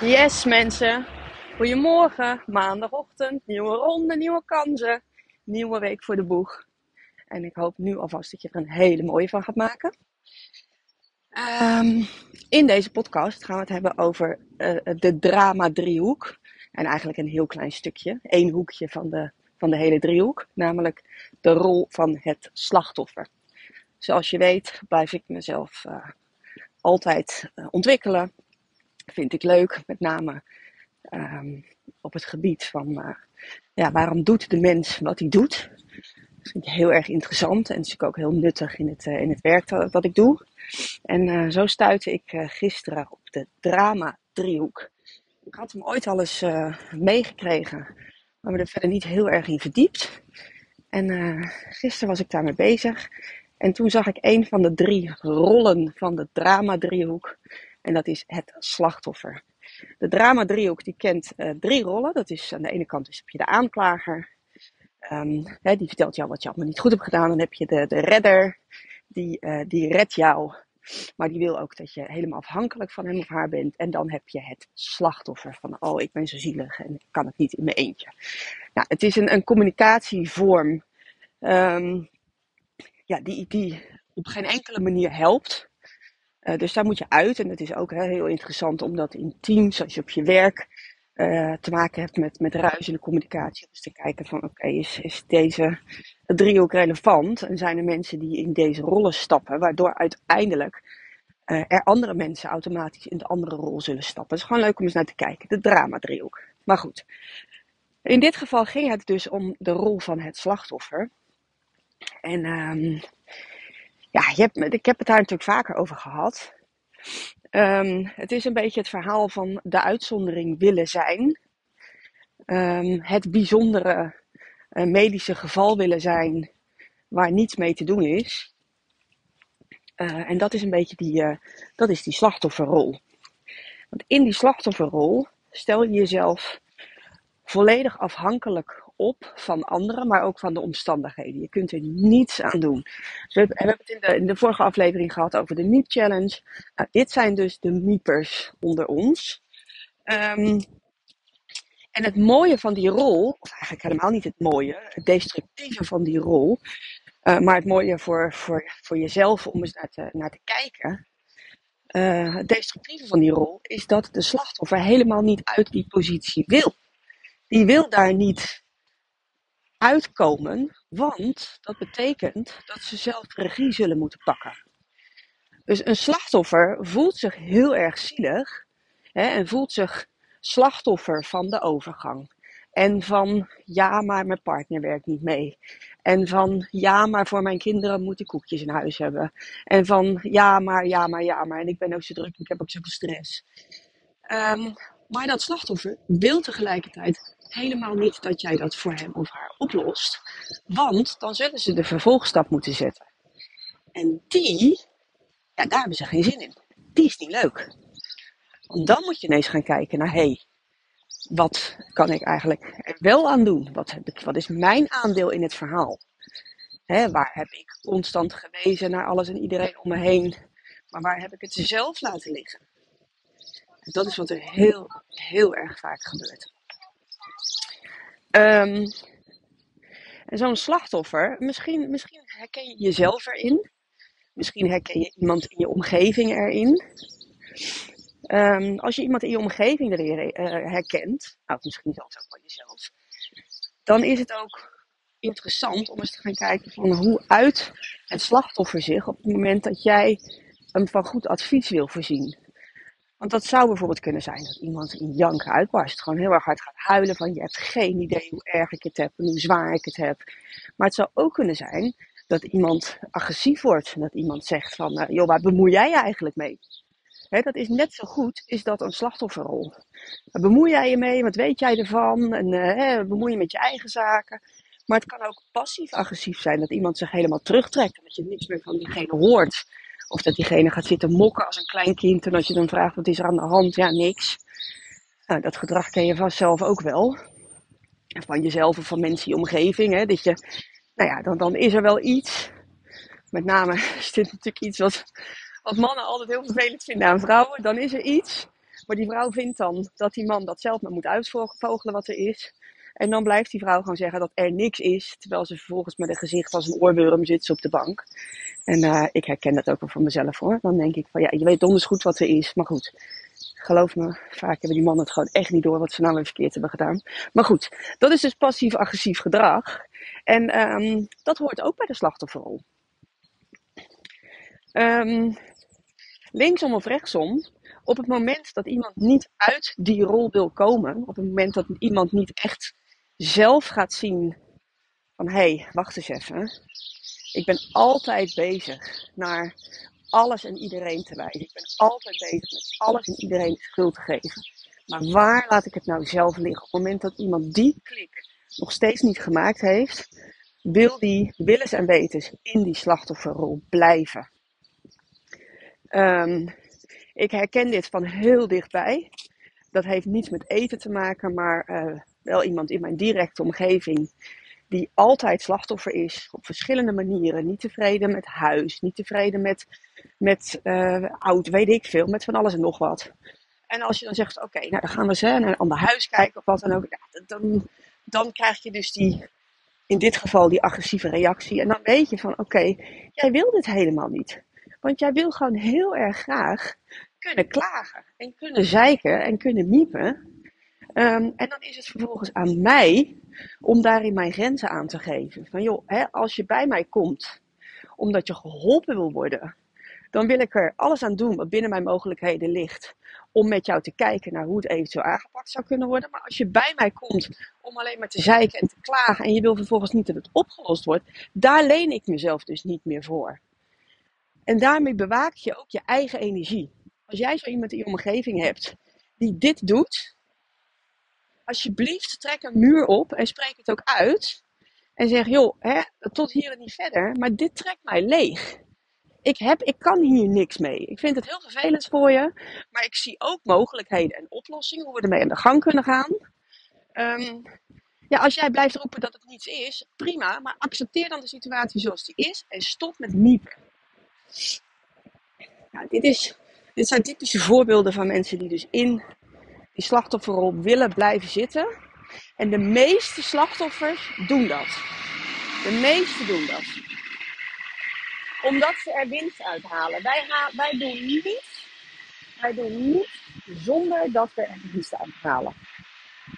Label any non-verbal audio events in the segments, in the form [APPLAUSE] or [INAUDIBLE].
Yes mensen, goedemorgen, maandagochtend, nieuwe ronde, nieuwe kansen, nieuwe week voor de boeg. En ik hoop nu alvast dat je er een hele mooie van gaat maken. Um, in deze podcast gaan we het hebben over uh, de drama driehoek. En eigenlijk een heel klein stukje, één hoekje van de, van de hele driehoek. Namelijk de rol van het slachtoffer. Zoals je weet blijf ik mezelf uh, altijd uh, ontwikkelen, vind ik leuk, met name um, op het gebied van uh, ja, waarom doet de mens wat hij doet. Dat vind ik heel erg interessant en is ook heel nuttig in het, uh, in het werk dat, dat ik doe. En uh, zo stuitte ik gisteren op de drama-driehoek. Ik had hem ooit al eens meegekregen, maar me er verder niet heel erg in verdiept. En gisteren was ik daarmee bezig. En toen zag ik een van de drie rollen van de drama-driehoek. En dat is het slachtoffer. De drama driehoek die kent uh, drie rollen. Dat is aan de ene kant dus heb je de aanklager. Um, hè, die vertelt jou wat je allemaal niet goed hebt gedaan. Dan heb je de, de redder. Die, uh, die redt jou. Maar die wil ook dat je helemaal afhankelijk van hem of haar bent. En dan heb je het slachtoffer van, oh, ik ben zo zielig en ik kan het niet in mijn eentje. Nou, het is een, een communicatievorm um, ja, die, die op geen enkele manier helpt. Uh, dus daar moet je uit. En het is ook heel interessant om dat in teams, als je op je werk uh, te maken hebt met, met ruis in de communicatie. Dus te kijken van oké, is, is deze driehoek relevant? En zijn er mensen die in deze rollen stappen, waardoor uiteindelijk uh, er andere mensen automatisch in de andere rol zullen stappen. Het is gewoon leuk om eens naar te kijken. De drama driehoek. Maar goed. In dit geval ging het dus om de rol van het slachtoffer. En um, ja, ik heb het daar natuurlijk vaker over gehad. Um, het is een beetje het verhaal van de uitzondering willen zijn. Um, het bijzondere uh, medische geval willen zijn waar niets mee te doen is. Uh, en dat is een beetje die, uh, dat is die slachtofferrol. Want in die slachtofferrol stel je jezelf volledig afhankelijk op van anderen, maar ook van de omstandigheden. Je kunt er niets aan doen. We hebben het in de, vorige aflevering gehad over de Miep Challenge. Nou, dit zijn dus de Miepers onder ons. Um, en het mooie van die rol, of eigenlijk helemaal niet het mooie, het destructieve van die rol, uh, maar het mooie voor, voor, voor jezelf om eens naar te, naar te kijken. Uh, het destructieve van die rol is dat de slachtoffer helemaal niet uit die positie wil. Die wil daar niet uitkomen, want dat betekent dat ze zelf regie zullen moeten pakken. Dus een slachtoffer voelt zich heel erg zielig hè, en voelt zich slachtoffer van de overgang. En van ja, maar mijn partner werkt niet mee. En van ja, maar voor mijn kinderen moet ik koekjes in huis hebben. En van ja, maar ja, maar ja, maar. En ik ben ook zo druk, ik heb ook zoveel stress. Um, maar dat slachtoffer wil tegelijkertijd helemaal niet dat jij dat voor hem of haar oplost. Want dan zullen ze de vervolgstap moeten zetten. En die, daar hebben ze geen zin in. Die is niet leuk. Want dan moet je ineens gaan kijken naar, hé, hey, wat kan ik eigenlijk er wel aan doen? Wat, heb ik, wat is mijn aandeel in het verhaal? Waar heb ik constant gewezen naar alles en iedereen om me heen? Maar waar heb ik het zelf laten liggen? Dat is wat er heel, heel erg vaak gebeurt. En zo'n slachtoffer, misschien, misschien herken je jezelf erin. Misschien herken je iemand in je omgeving erin. Um, als je iemand in je omgeving erin uh, herkent, nou misschien zelfs ook wel jezelf, dan is het ook interessant om eens te gaan kijken van hoe uit het slachtoffer zich op het moment dat jij hem van goed advies wil voorzien. Want dat zou bijvoorbeeld kunnen zijn dat iemand in janken uitbarst. Gewoon heel erg hard gaat huilen van je hebt geen idee hoe erg ik het heb en hoe zwaar ik het heb. Maar het zou ook kunnen zijn dat iemand agressief wordt. Dat iemand zegt van, uh, joh, waar bemoei jij je eigenlijk mee? Dat is net zo goed, is dat een slachtofferrol. Waar bemoei jij je mee? Wat weet jij ervan? En uh, bemoei je met je eigen zaken? Maar het kan ook passief-agressief zijn. Dat iemand zich helemaal terugtrekt. En dat je niks meer van diegene hoort. Of dat diegene gaat zitten mokken als een klein kind. En als je dan vraagt wat is er aan de hand, ja, niks. Nou, dat gedrag ken je vast zelf ook wel. Van jezelf of van mensen in je omgeving. Hè? Dat je, nou ja, dan, dan is er wel iets. Met name [LAUGHS] is dit natuurlijk iets wat, wat mannen altijd heel vervelend vinden aan vrouwen. Dan is er iets Maar die vrouw vindt dan dat die man dat zelf maar moet uitvogelen wat er is. En dan blijft die vrouw gewoon zeggen dat er niks is. Terwijl ze vervolgens met een gezicht als een oorworm zit op de bank. En uh, ik herken dat ook wel van mezelf hoor. Dan denk ik van ja, je weet donders goed wat er is. Maar goed, geloof me, vaak hebben die mannen het gewoon echt niet door wat ze nou weer verkeerd hebben gedaan. Maar goed, dat is dus passief-agressief gedrag. En um, dat hoort ook bij de slachtofferrol. Um, linksom of rechtsom, op het moment dat iemand niet uit die rol wil komen, op het moment dat iemand niet echt zelf gaat zien van hé, hey, wacht eens even. Ik ben altijd bezig naar alles en iedereen te wijzen. Ik ben altijd bezig met alles en iedereen de schuld te geven. Maar waar laat ik het nou zelf liggen? Op het moment dat iemand die klik nog steeds niet gemaakt heeft, wil die willens en wetens in die slachtofferrol blijven. Um, ik herken dit van heel dichtbij. Dat heeft niets met eten te maken, maar uh, wel iemand in mijn directe omgeving die altijd slachtoffer is op verschillende manieren. Niet tevreden met huis, niet tevreden met, met uh, oud, weet ik veel, met van alles en nog wat. En als je dan zegt, oké, nou dan gaan we eens naar een ander huis kijken of wat dan ook. Dan, dan krijg je dus die, in dit geval die agressieve reactie. En dan weet je van, oké, jij wil dit helemaal niet. Want jij wil gewoon heel erg graag kunnen klagen en kunnen zeiken en kunnen miepen. Um, en dan is het vervolgens aan mij om daarin mijn grenzen aan te geven. Van joh, hè, als je bij mij komt omdat je geholpen wil worden, dan wil ik er alles aan doen wat binnen mijn mogelijkheden ligt. Om met jou te kijken naar hoe het eventueel aangepakt zou kunnen worden. Maar als je bij mij komt om alleen maar te zeiken en te klagen en je wil vervolgens niet dat het opgelost wordt, daar leen ik mezelf dus niet meer voor. En daarmee bewaak je ook je eigen energie. Als jij zo iemand in je omgeving hebt die dit doet, alsjeblieft trek een muur op en spreek het ook uit. En zeg, joh, hè, tot hier en niet verder, maar dit trekt mij leeg. Ik, heb, ik kan hier niks mee. Ik vind het heel vervelend voor je, maar ik zie ook mogelijkheden en oplossingen hoe we ermee aan de gang kunnen gaan. Um, ja, als jij blijft roepen dat het niets is, prima, maar accepteer dan de situatie zoals die is en stop met niepen. Dit, is, dit zijn typische voorbeelden van mensen die dus in die slachtofferrol willen blijven zitten. En de meeste slachtoffers doen dat. De meeste doen dat. Omdat ze er winst uithalen. Wij, wij doen niet, wij doen niet zonder dat we er winst uithalen.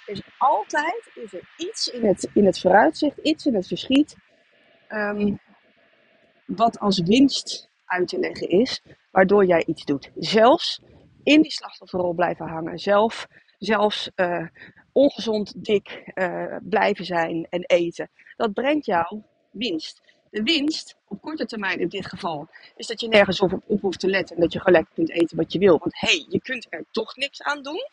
Dus altijd is er iets in het, in het vooruitzicht, iets in het verschiet, um, wat als winst uit te leggen is, waardoor jij iets doet. Zelfs in die slachtofferrol blijven hangen, zelf, zelfs uh, ongezond dik uh, blijven zijn en eten. Dat brengt jou winst. De winst, op korte termijn in dit geval, is dat je nergens op, op hoeft te letten en dat je lekker kunt eten wat je wil. Want hé, hey, je kunt er toch niks aan doen.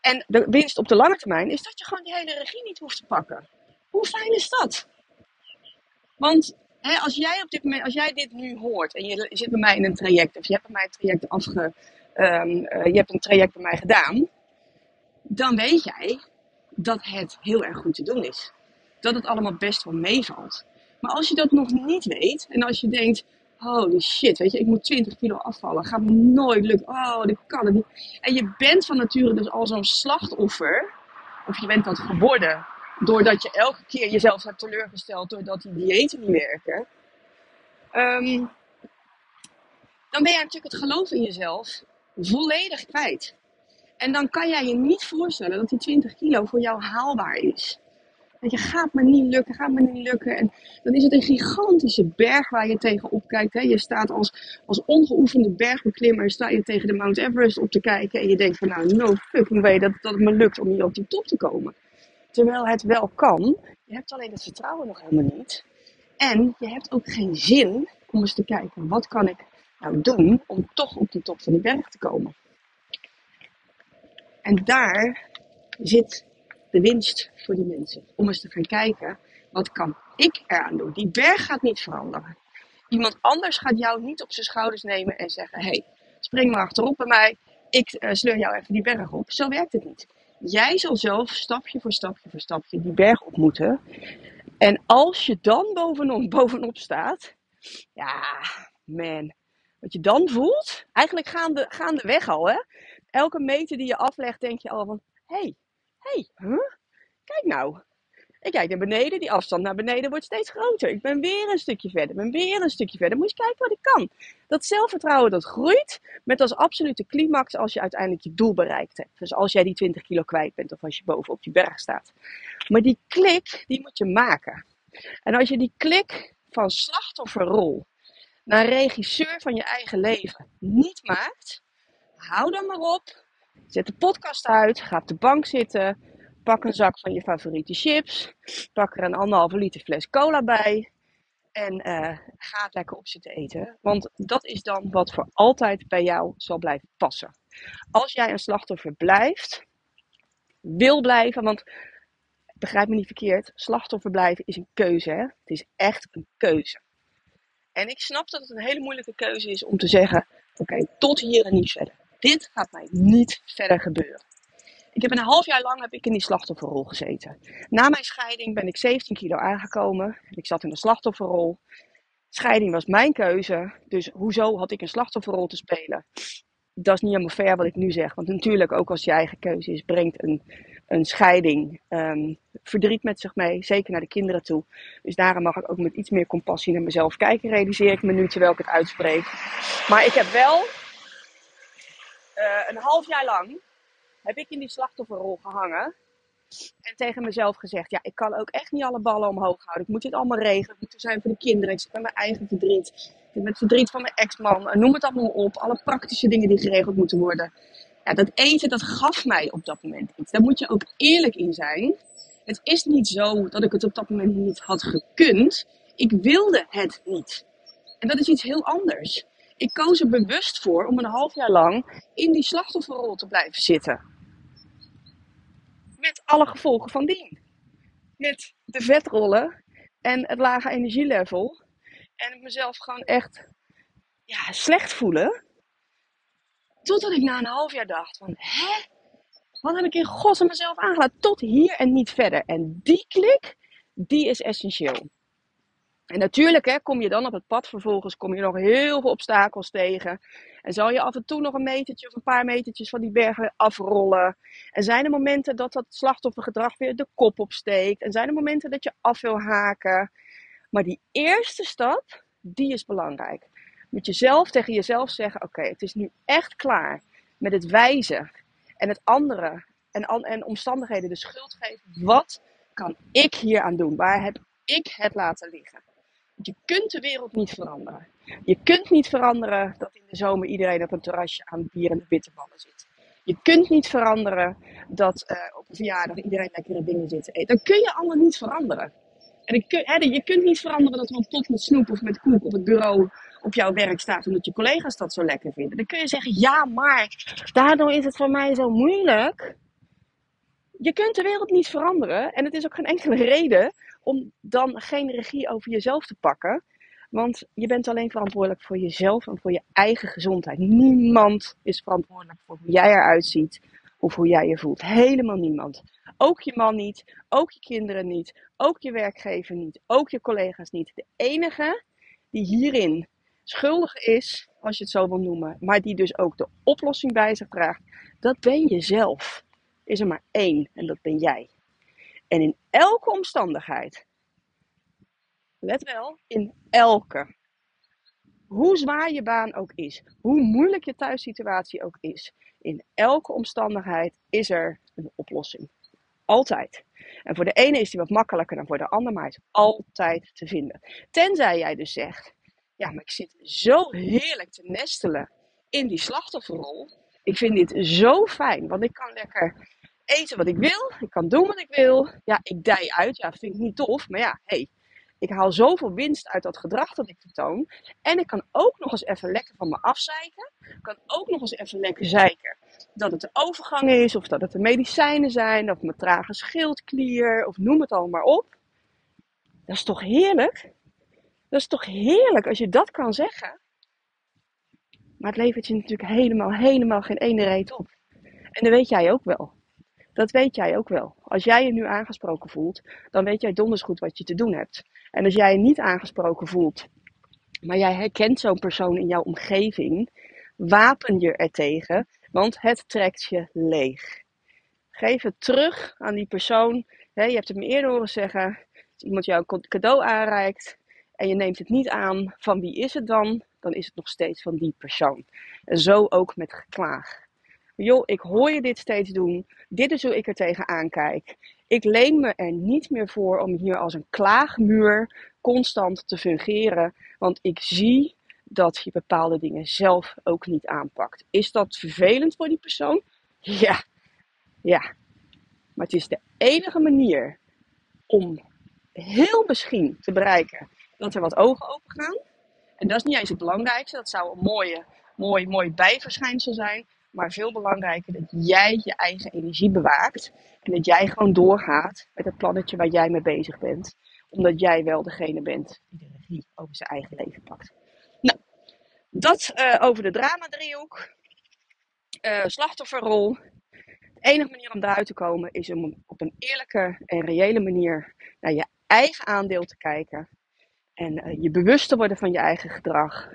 En de winst op de lange termijn is dat je gewoon die hele regie niet hoeft te pakken. Hoe fijn is dat? Want hè, als, jij op dit moment, als jij dit nu hoort en je zit bij mij in een traject, of je hebt bij mij een traject afge, um, uh, je hebt een traject bij mij gedaan, dan weet jij dat het heel erg goed te doen is. Dat het allemaal best wel meevalt. Maar als je dat nog niet weet en als je denkt, holy shit, weet je, ik moet 20 kilo afvallen, gaat me nooit lukken, oh, dit kan het niet. En je bent van nature dus al zo'n slachtoffer, of je bent dat geworden, doordat je elke keer jezelf hebt teleurgesteld doordat die diëten niet werken, um, dan ben je natuurlijk het geloof in jezelf volledig kwijt. En dan kan jij je niet voorstellen dat die 20 kilo voor jou haalbaar is. Dat je gaat me niet lukken, gaat me niet lukken. En dan is het een gigantische berg waar je tegenop kijkt. Hè. Je staat als, als ongeoefende bergbeklimmer sta je tegen de Mount Everest op te kijken. En je denkt van nou, no fucking way dat, dat het me lukt om hier op die top te komen. Terwijl het wel kan. Je hebt alleen het vertrouwen nog helemaal niet. En je hebt ook geen zin om eens te kijken, wat kan ik nou doen om toch op die top van die berg te komen. En daar zit de winst voor die mensen. Om eens te gaan kijken, wat kan ik eraan doen? Die berg gaat niet veranderen. Iemand anders gaat jou niet op zijn schouders nemen en zeggen, hey, spring maar achterop bij mij. Ik uh, sleur jou even die berg op. Zo werkt het niet. Jij zal zelf stapje voor stapje voor stapje die berg op moeten. En als je dan bovenop, [LAUGHS] bovenop staat, ja, man, wat je dan voelt, eigenlijk gaande, gaandeweg al, hè, Elke meter die je aflegt, denk je al van: hé, hey, hé, hey, kijk nou. Ik kijk naar beneden, die afstand naar beneden wordt steeds groter. Ik ben weer een stukje verder, ben weer een stukje verder. Moet je kijken wat ik kan. Dat zelfvertrouwen dat groeit met als absolute climax als je uiteindelijk je doel bereikt hebt. Dus als jij die 20 kilo kwijt bent of als je boven op die berg staat. Maar die klik, die moet je maken. En als je die klik van slachtofferrol naar regisseur van je eigen leven niet maakt, hou dan maar op. Zet de podcast uit, ga op de bank zitten, pak een zak van je favoriete chips, pak er een anderhalve liter fles cola bij en uh, ga het lekker op zitten eten. Want dat is dan wat voor altijd bij jou zal blijven passen. Als jij een slachtoffer blijft, wil blijven, want begrijp me niet verkeerd, slachtoffer blijven is een keuze. Hè? Het is echt een keuze. En ik snap dat het een hele moeilijke keuze is om te zeggen: oké, tot hier en niet verder. Dit gaat mij niet verder gebeuren. Ik heb een half jaar lang heb ik in die slachtofferrol gezeten. Na mijn scheiding ben ik 17 kilo aangekomen. Ik zat in de slachtofferrol. Scheiding was mijn keuze. Dus hoezo had ik een slachtofferrol te spelen? Dat is niet helemaal fair wat ik nu zeg. Want natuurlijk, ook als je eigen keuze is, brengt een, een scheiding um, verdriet met zich mee. Zeker naar de kinderen toe. Dus daarom mag ik ook met iets meer compassie naar mezelf kijken. Realiseer ik me nu terwijl ik het uitspreek. Maar ik heb wel uh, een half jaar lang heb ik in die slachtofferrol gehangen. En tegen mezelf gezegd, ja, ik kan ook echt niet alle ballen omhoog houden. Ik moet dit allemaal regelen. Het moet er zijn voor de kinderen. Ik zit met mijn eigen verdriet. Ik zit met verdriet van mijn ex-man. Noem het allemaal op. Alle praktische dingen die geregeld moeten worden. Ja, dat eten, dat gaf mij op dat moment iets. Daar moet je ook eerlijk in zijn. Het is niet zo dat ik het op dat moment niet had gekund. Ik wilde het niet. En dat is iets heel anders. Ik koos er bewust voor om een half jaar lang in die slachtofferrol te blijven zitten. Met alle gevolgen van dien. Met de vetrollen en het lage energielevel. En mezelf gewoon echt ja, slecht voelen. Totdat ik na een half jaar dacht van, hè? Wat heb ik in godsnaam mezelf aangelaten? Tot hier en niet verder. En die klik, die is essentieel. En natuurlijk hè, kom je dan op het pad vervolgens, kom je nog heel veel obstakels tegen. En zal je af en toe nog een metertje of een paar metertjes van die bergen afrollen. En zijn er momenten dat dat slachtoffergedrag weer de kop opsteekt. En zijn er momenten dat je af wil haken. Maar die eerste stap, die is belangrijk. Met jezelf tegen jezelf zeggen, oké, het is nu echt klaar met het wijzen en het andere en, en omstandigheden de schuld geven. Wat kan ik hier aan doen? Waar heb ik het laten liggen? Je kunt de wereld niet veranderen. Je kunt niet veranderen dat in de zomer iedereen op een terrasje aan bier en de bitterballen zit. Je kunt niet veranderen dat uh, op een verjaardag iedereen lekkere dingen zit te eten. Dat kun je allemaal niet veranderen. En je, je kunt niet veranderen dat er een pot met snoep of met koek op het bureau op jouw werk staat omdat je collega's dat zo lekker vinden. Dan kun je zeggen, ja maar, daardoor is het voor mij zo moeilijk. Je kunt de wereld niet veranderen en het is ook geen enkele reden om dan geen regie over jezelf te pakken. Want je bent alleen verantwoordelijk voor jezelf en voor je eigen gezondheid. Niemand is verantwoordelijk voor hoe jij eruit ziet of hoe jij je voelt. Helemaal niemand. Ook je man niet, ook je kinderen niet, ook je werkgever niet, ook je collega's niet. De enige die hierin schuldig is, als je het zo wil noemen, maar die dus ook de oplossing bij zich draagt, dat ben je zelf. Is er maar één en dat ben jij. En in elke omstandigheid, let wel, in elke, hoe zwaar je baan ook is, hoe moeilijk je thuissituatie ook is, in elke omstandigheid is er een oplossing. Altijd. En voor de ene is die wat makkelijker dan voor de ander, maar is altijd te vinden. Tenzij jij dus zegt, ja, maar ik zit zo heerlijk te nestelen in die slachtofferrol. Ik vind dit zo fijn, want ik kan lekker eten wat ik wil. Ik kan doen wat ik wil. Ja, ik dij uit. Ja, vind ik niet tof. Maar ja, hey, ik haal zoveel winst uit dat gedrag dat ik vertoon. En ik kan ook nog eens even lekker van me afzeiken. Ik kan ook nog eens even lekker zeiken dat het de overgang is, of dat het de medicijnen zijn, of mijn trage schildklier, of noem het allemaal op. Dat is toch heerlijk? Dat is toch heerlijk als je dat kan zeggen? Maar het levert je natuurlijk helemaal, helemaal geen ene reet op. En dat weet jij ook wel. Dat weet jij ook wel. Als jij je nu aangesproken voelt, dan weet jij donders goed wat je te doen hebt. En als jij je niet aangesproken voelt, maar jij herkent zo'n persoon in jouw omgeving, wapen je er tegen Want het trekt je leeg. Geef het terug aan die persoon. je hebt het me eerder horen zeggen. Als iemand jou een cadeau aanreikt en je neemt het niet aan, van wie is het dan? Dan is het nog steeds van die persoon. En zo ook met geklaag. Joh, ik hoor je dit steeds doen. Dit is hoe ik er tegenaan kijk. Ik leen me er niet meer voor om hier als een klaagmuur constant te fungeren. Want ik zie dat je bepaalde dingen zelf ook niet aanpakt. Is dat vervelend voor die persoon? [LAUGHS] Ja, ja. Maar het is de enige manier om heel misschien te bereiken dat er wat ogen open gaan. En dat is niet eens het belangrijkste. Dat zou een mooie, mooi, mooi bijverschijnsel zijn. Maar veel belangrijker dat jij je eigen energie bewaakt. En dat jij gewoon doorgaat met het plannetje waar jij mee bezig bent. Omdat jij wel degene bent die de regie over zijn eigen leven pakt. Nou, dat uh, over de drama-driehoek. Uh, slachtofferrol. De enige manier om daaruit te komen is om op een eerlijke en reële manier naar je eigen aandeel te kijken. En uh, je bewust te worden van je eigen gedrag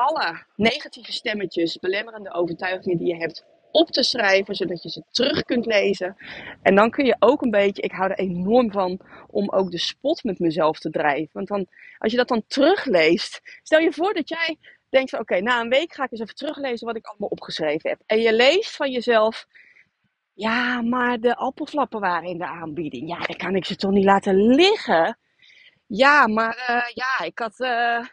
alle negatieve stemmetjes, belemmerende overtuigingen die je hebt op te schrijven, zodat je ze terug kunt lezen. En dan kun je ook een beetje, ik hou er enorm van, om ook de spot met mezelf te drijven. Want dan, als je dat dan terugleest, stel je voor dat jij denkt van oké, na een week ga ik eens even teruglezen wat ik allemaal opgeschreven heb. En je leest van jezelf, ja, maar de appelflappen waren in de aanbieding. Ja, dan kan ik ze toch niet laten liggen. Ja, maar uh, ja, ik had... Uh,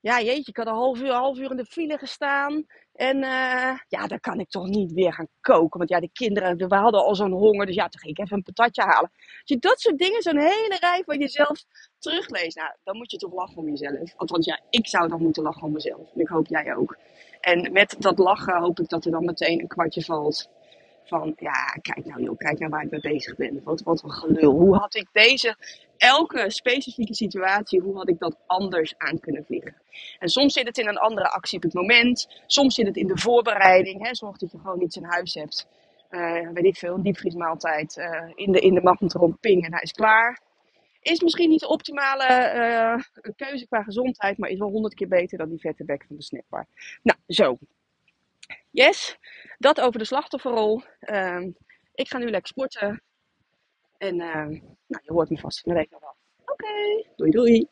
ja, jeetje, ik had een half uur, half uur in de file gestaan. En uh, ja, dan kan ik toch niet weer gaan koken. Want ja, de kinderen, we hadden al zo'n honger. Dus ja, toen ging ik even een patatje halen. Je dat soort dingen, zo'n hele rij van jezelf terugleest. Nou, dan moet je toch lachen om jezelf. Althans, ja, ik zou dan moeten lachen om mezelf. En ik hoop jij ook. En met dat lachen hoop ik dat er dan meteen een kwartje valt. Van, ja, kijk nou joh, kijk nou waar ik mee bezig ben. Wat, wat een gelul. Hoe had ik deze, elke specifieke situatie, hoe had ik dat anders aan kunnen vliegen? En soms zit het in een andere actie op het moment. Soms zit het in de voorbereiding. Hè, zorg dat je gewoon iets in huis hebt. Uh, weet ik veel, een diepvriesmaaltijd uh, in de, in de magnetron ping en hij is klaar. Is misschien niet de optimale uh, keuze qua gezondheid, maar is wel honderd keer beter dan die vette bek van de snackbar. Nou, zo. Yes, dat over de slachtofferrol. Ehm, ik ga nu lekker sporten. En ehm, nou, je hoort me vast van de week nog wel. Oké, doei doei.